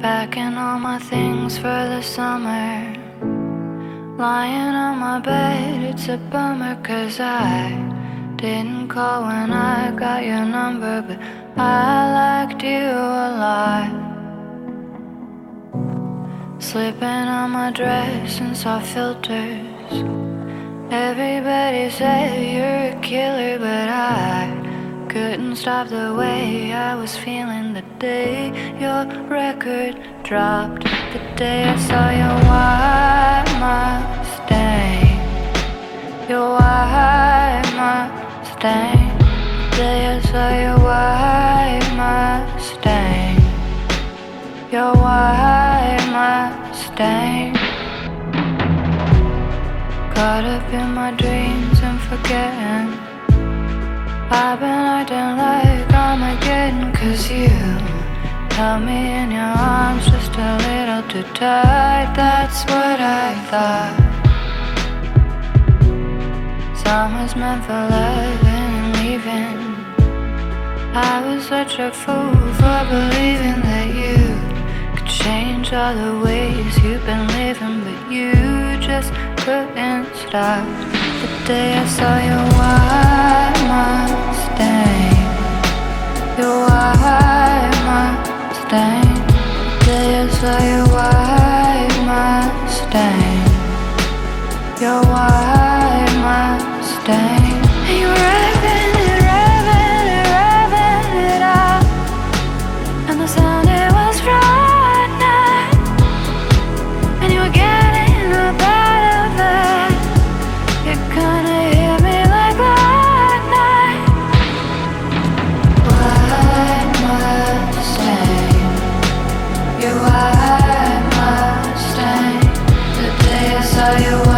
Packing all my things for the summer. Lying on my bed, it's a bummer cause I didn't call when I got your number, but I liked you a lot. Slipping on my dress and soft filters. Everybody said you're a killer, but I couldn't stop the way I was feeling the day your record dropped. The day I saw your white Mustang. Your white Mustang. The day I saw your white Mustang. Your white Mustang. Caught up in my dreams and forgetting. I've been acting like Armageddon cause you held me in your arms just a little too tight, that's what I thought. Summer's meant for loving and leaving. I was such a fool for believing that you could change all the ways you've been living, but you just couldn't stop. The day I saw your white I saw your white Mustang, your white Mustang. I must the day I saw you.